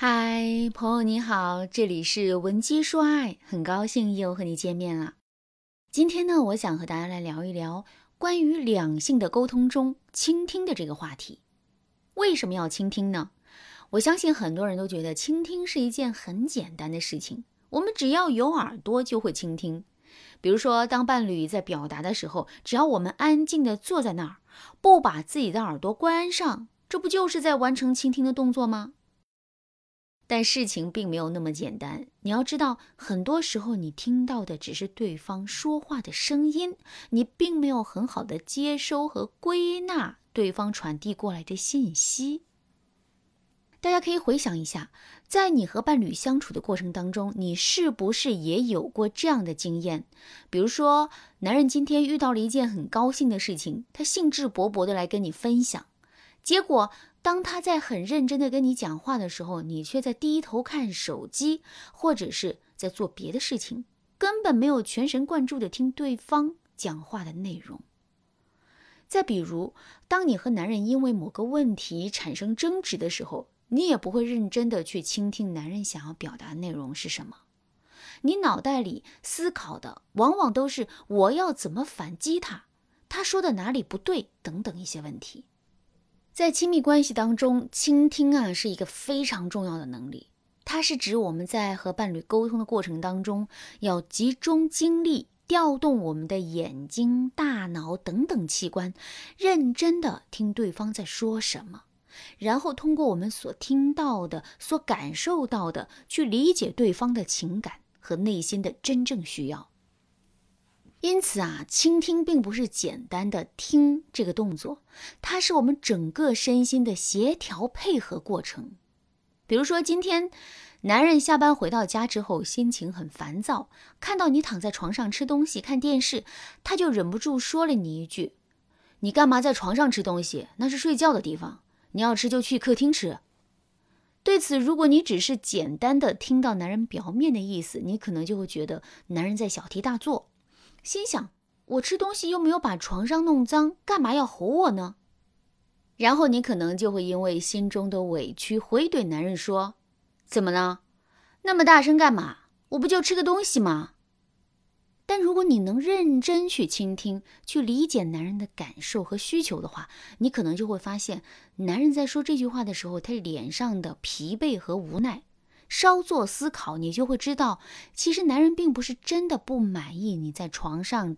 嗨，朋友你好，这里是文姬说爱，很高兴又和你见面了。今天呢，我想和大家来聊一聊关于两性的沟通中倾听的这个话题。为什么要倾听呢？我相信很多人都觉得倾听是一件很简单的事情，我们只要有耳朵就会倾听。比如说，当伴侣在表达的时候，只要我们安静的坐在那儿，不把自己的耳朵关上，这不就是在完成倾听的动作吗？但事情并没有那么简单。你要知道，很多时候你听到的只是对方说话的声音，你并没有很好的接收和归纳对方传递过来的信息。大家可以回想一下，在你和伴侣相处的过程当中，你是不是也有过这样的经验？比如说，男人今天遇到了一件很高兴的事情，他兴致勃勃的来跟你分享，结果。当他在很认真的跟你讲话的时候，你却在低头看手机，或者是在做别的事情，根本没有全神贯注的听对方讲话的内容。再比如，当你和男人因为某个问题产生争执的时候，你也不会认真的去倾听男人想要表达的内容是什么，你脑袋里思考的往往都是我要怎么反击他，他说的哪里不对等等一些问题。在亲密关系当中，倾听啊是一个非常重要的能力。它是指我们在和伴侣沟通的过程当中，要集中精力，调动我们的眼睛、大脑等等器官，认真的听对方在说什么，然后通过我们所听到的、所感受到的，去理解对方的情感和内心的真正需要。因此啊，倾听并不是简单的听这个动作，它是我们整个身心的协调配合过程。比如说，今天男人下班回到家之后，心情很烦躁，看到你躺在床上吃东西、看电视，他就忍不住说了你一句：“你干嘛在床上吃东西？那是睡觉的地方，你要吃就去客厅吃。”对此，如果你只是简单的听到男人表面的意思，你可能就会觉得男人在小题大做。心想：我吃东西又没有把床上弄脏，干嘛要吼我呢？然后你可能就会因为心中的委屈回怼男人说：“怎么了？那么大声干嘛？我不就吃个东西吗？”但如果你能认真去倾听，去理解男人的感受和需求的话，你可能就会发现，男人在说这句话的时候，他脸上的疲惫和无奈。稍作思考，你就会知道，其实男人并不是真的不满意你在床上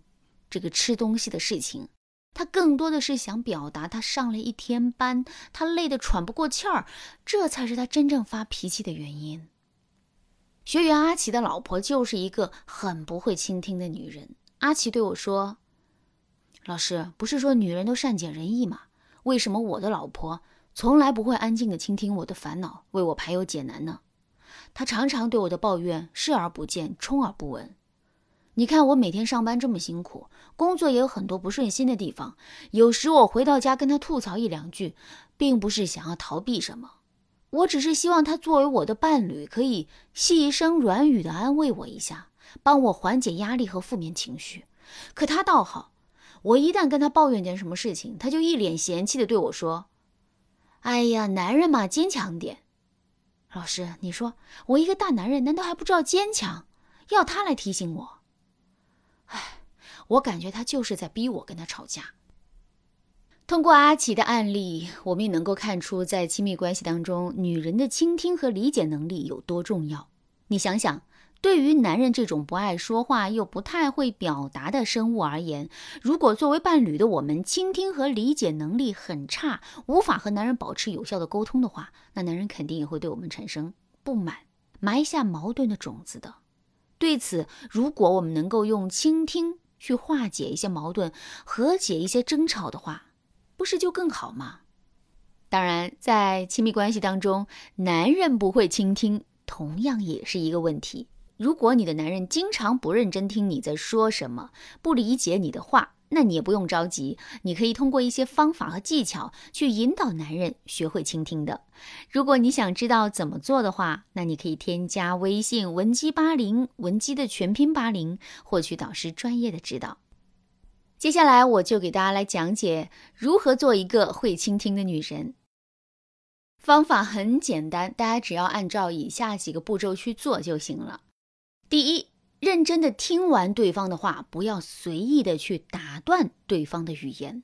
这个吃东西的事情，他更多的是想表达他上了一天班，他累得喘不过气儿，这才是他真正发脾气的原因。学员阿奇的老婆就是一个很不会倾听的女人。阿奇对我说：“老师，不是说女人都善解人意吗？为什么我的老婆从来不会安静的倾听我的烦恼，为我排忧解难呢？”他常常对我的抱怨视而不见，充耳不闻。你看我每天上班这么辛苦，工作也有很多不顺心的地方。有时我回到家跟他吐槽一两句，并不是想要逃避什么，我只是希望他作为我的伴侣，可以细声软语的安慰我一下，帮我缓解压力和负面情绪。可他倒好，我一旦跟他抱怨点什么事情，他就一脸嫌弃的对我说：“哎呀，男人嘛，坚强点。”老师，你说我一个大男人，难道还不知道坚强？要他来提醒我？哎，我感觉他就是在逼我跟他吵架。通过阿奇的案例，我们也能够看出，在亲密关系当中，女人的倾听和理解能力有多重要。你想想。对于男人这种不爱说话又不太会表达的生物而言，如果作为伴侣的我们倾听和理解能力很差，无法和男人保持有效的沟通的话，那男人肯定也会对我们产生不满，埋下矛盾的种子的。对此，如果我们能够用倾听去化解一些矛盾，和解一些争吵的话，不是就更好吗？当然，在亲密关系当中，男人不会倾听，同样也是一个问题。如果你的男人经常不认真听你在说什么，不理解你的话，那你也不用着急，你可以通过一些方法和技巧去引导男人学会倾听的。如果你想知道怎么做的话，那你可以添加微信文姬八零，文姬的全拼八零，获取导师专业的指导。接下来我就给大家来讲解如何做一个会倾听的女人。方法很简单，大家只要按照以下几个步骤去做就行了。第一，认真的听完对方的话，不要随意的去打断对方的语言。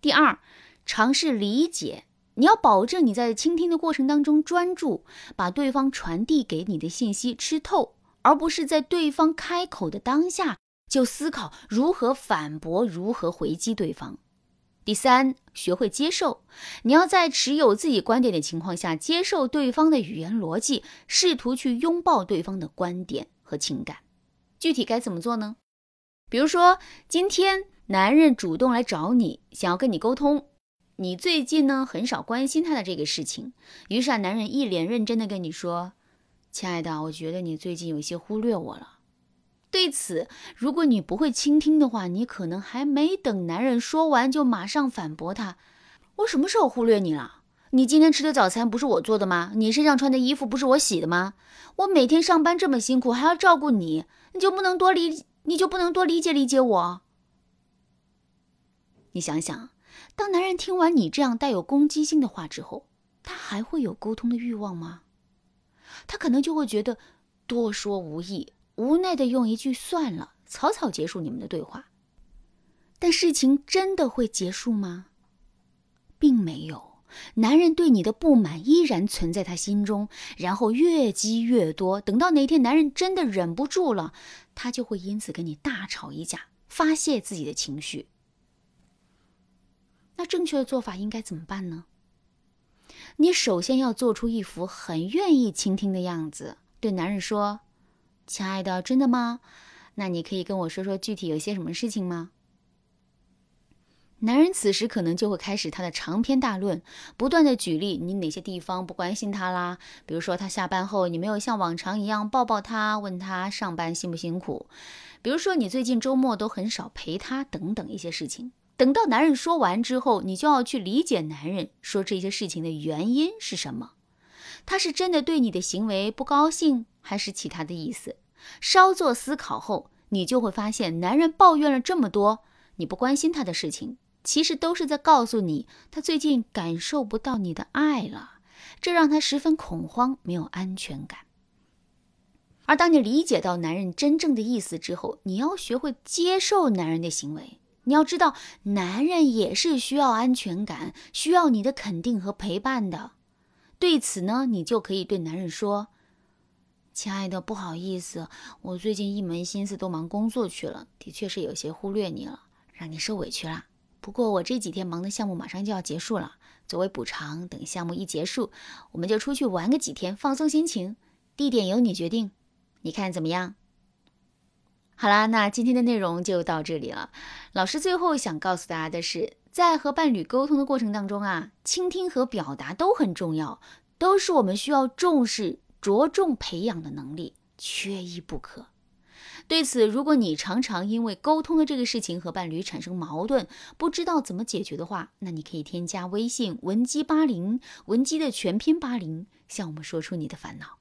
第二，尝试理解，你要保证你在倾听的过程当中专注，把对方传递给你的信息吃透，而不是在对方开口的当下就思考如何反驳、如何回击对方。第三，学会接受。你要在持有自己观点的情况下，接受对方的语言逻辑，试图去拥抱对方的观点和情感。具体该怎么做呢？比如说，今天男人主动来找你，想要跟你沟通，你最近呢很少关心他的这个事情，于是啊，男人一脸认真的跟你说：“亲爱的，我觉得你最近有些忽略我了。”对此，如果你不会倾听的话，你可能还没等男人说完，就马上反驳他：“我什么时候忽略你了？你今天吃的早餐不是我做的吗？你身上穿的衣服不是我洗的吗？我每天上班这么辛苦，还要照顾你，你就不能多理，你就不能多理解理解我？”你想想，当男人听完你这样带有攻击性的话之后，他还会有沟通的欲望吗？他可能就会觉得多说无益。无奈的用一句“算了”草草结束你们的对话，但事情真的会结束吗？并没有，男人对你的不满依然存在他心中，然后越积越多，等到哪天男人真的忍不住了，他就会因此跟你大吵一架，发泄自己的情绪。那正确的做法应该怎么办呢？你首先要做出一副很愿意倾听的样子，对男人说。亲爱的，真的吗？那你可以跟我说说具体有些什么事情吗？男人此时可能就会开始他的长篇大论，不断的举例你哪些地方不关心他啦。比如说他下班后你没有像往常一样抱抱他，问他上班辛不辛苦；比如说你最近周末都很少陪他等等一些事情。等到男人说完之后，你就要去理解男人说这些事情的原因是什么。他是真的对你的行为不高兴，还是其他的意思？稍作思考后，你就会发现，男人抱怨了这么多你不关心他的事情，其实都是在告诉你，他最近感受不到你的爱了，这让他十分恐慌，没有安全感。而当你理解到男人真正的意思之后，你要学会接受男人的行为。你要知道，男人也是需要安全感，需要你的肯定和陪伴的。对此呢，你就可以对男人说：“亲爱的，不好意思，我最近一门心思都忙工作去了，的确是有些忽略你了，让你受委屈了。不过我这几天忙的项目马上就要结束了，作为补偿，等项目一结束，我们就出去玩个几天，放松心情，地点由你决定，你看怎么样？”好啦，那今天的内容就到这里了。老师最后想告诉大家的是。在和伴侣沟通的过程当中啊，倾听和表达都很重要，都是我们需要重视、着重培养的能力，缺一不可。对此，如果你常常因为沟通的这个事情和伴侣产生矛盾，不知道怎么解决的话，那你可以添加微信文姬八零，文姬的全拼八零，向我们说出你的烦恼。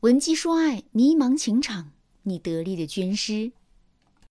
文姬说爱，迷茫情场，你得力的军师。